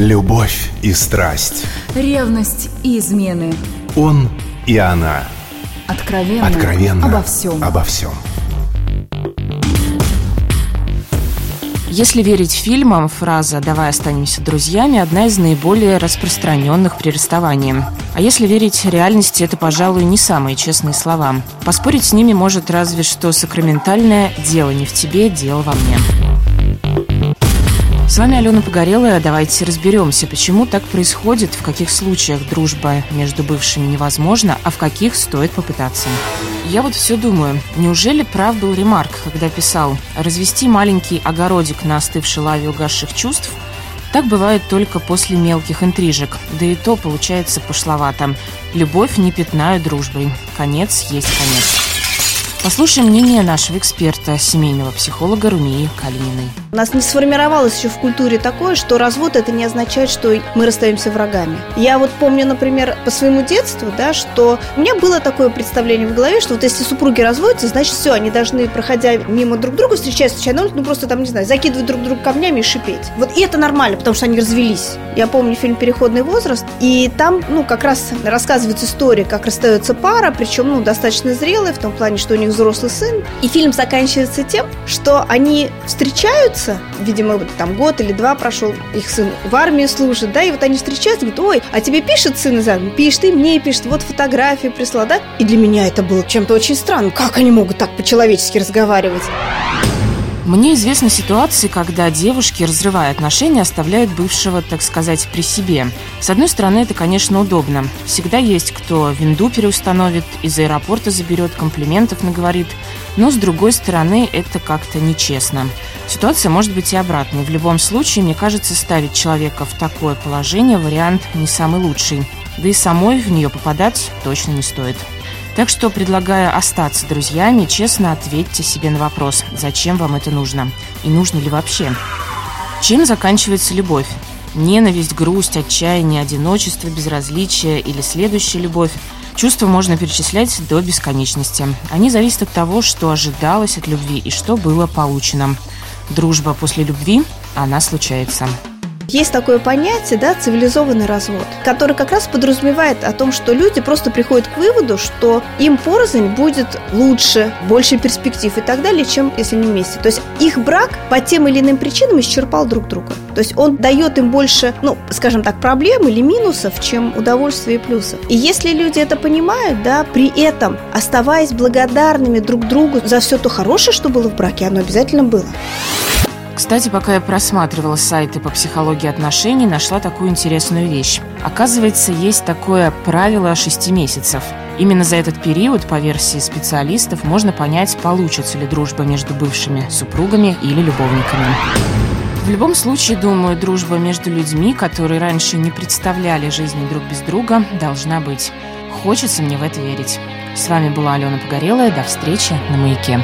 Любовь и страсть. Ревность и измены. Он и она. Откровенно. Откровенно. Обо всем. Обо всем. Если верить фильмам, фраза «давай останемся друзьями» – одна из наиболее распространенных при расставании. А если верить реальности, это, пожалуй, не самые честные слова. Поспорить с ними может разве что сакраментальное «дело не в тебе, дело во мне». С вами Алена Погорелая. Давайте разберемся, почему так происходит, в каких случаях дружба между бывшими невозможна, а в каких стоит попытаться. Я вот все думаю, неужели прав был Ремарк, когда писал «Развести маленький огородик на остывшей лаве угасших чувств так бывает только после мелких интрижек, да и то получается пошловато. Любовь не пятнаю дружбой. Конец есть конец. Послушаем мнение нашего эксперта, семейного психолога Румии Калининой. У нас не сформировалось еще в культуре такое, что развод это не означает, что мы расстаемся врагами. Я вот помню, например, по своему детству, да, что у меня было такое представление в голове, что вот если супруги разводятся, значит все, они должны, проходя мимо друг друга, встречаясь случайно, ну просто там, не знаю, закидывать друг друга камнями и шипеть. Вот и это нормально, потому что они развелись. Я помню фильм «Переходный возраст», и там, ну, как раз рассказывается история, как расстается пара, причем, ну, достаточно зрелая, в том плане, что у них взрослый сын. И фильм заканчивается тем, что они встречаются, видимо, там год или два прошел, их сын в армии служит, да, и вот они встречаются, говорят, ой, а тебе пишет сын из армии? Пишет, и мне пишет, вот фотографии прислал, да? И для меня это было чем-то очень странным. Как они могут так по-человечески разговаривать? Мне известны ситуации, когда девушки, разрывая отношения, оставляют бывшего, так сказать, при себе. С одной стороны, это, конечно, удобно. Всегда есть кто винду переустановит, из аэропорта заберет, комплиментов наговорит. Но, с другой стороны, это как-то нечестно. Ситуация может быть и обратной. В любом случае, мне кажется, ставить человека в такое положение вариант не самый лучший. Да и самой в нее попадать точно не стоит. Так что, предлагая остаться друзьями, честно ответьте себе на вопрос, зачем вам это нужно и нужно ли вообще. Чем заканчивается любовь? Ненависть, грусть, отчаяние, одиночество, безразличие или следующая любовь Чувства можно перечислять до бесконечности. Они зависят от того, что ожидалось от любви и что было получено. Дружба после любви, она случается. Есть такое понятие, да, цивилизованный развод, который как раз подразумевает о том, что люди просто приходят к выводу, что им порознь будет лучше, больше перспектив и так далее, чем если не вместе. То есть их брак по тем или иным причинам исчерпал друг друга. То есть он дает им больше, ну, скажем так, проблем или минусов, чем удовольствия и плюсов. И если люди это понимают, да, при этом оставаясь благодарными друг другу за все то хорошее, что было в браке, оно обязательно было. Кстати, пока я просматривала сайты по психологии отношений, нашла такую интересную вещь. Оказывается, есть такое правило 6 месяцев. Именно за этот период, по версии специалистов, можно понять, получится ли дружба между бывшими супругами или любовниками. В любом случае, думаю, дружба между людьми, которые раньше не представляли жизни друг без друга, должна быть. Хочется мне в это верить. С вами была Алена Погорелая. До встречи на «Маяке».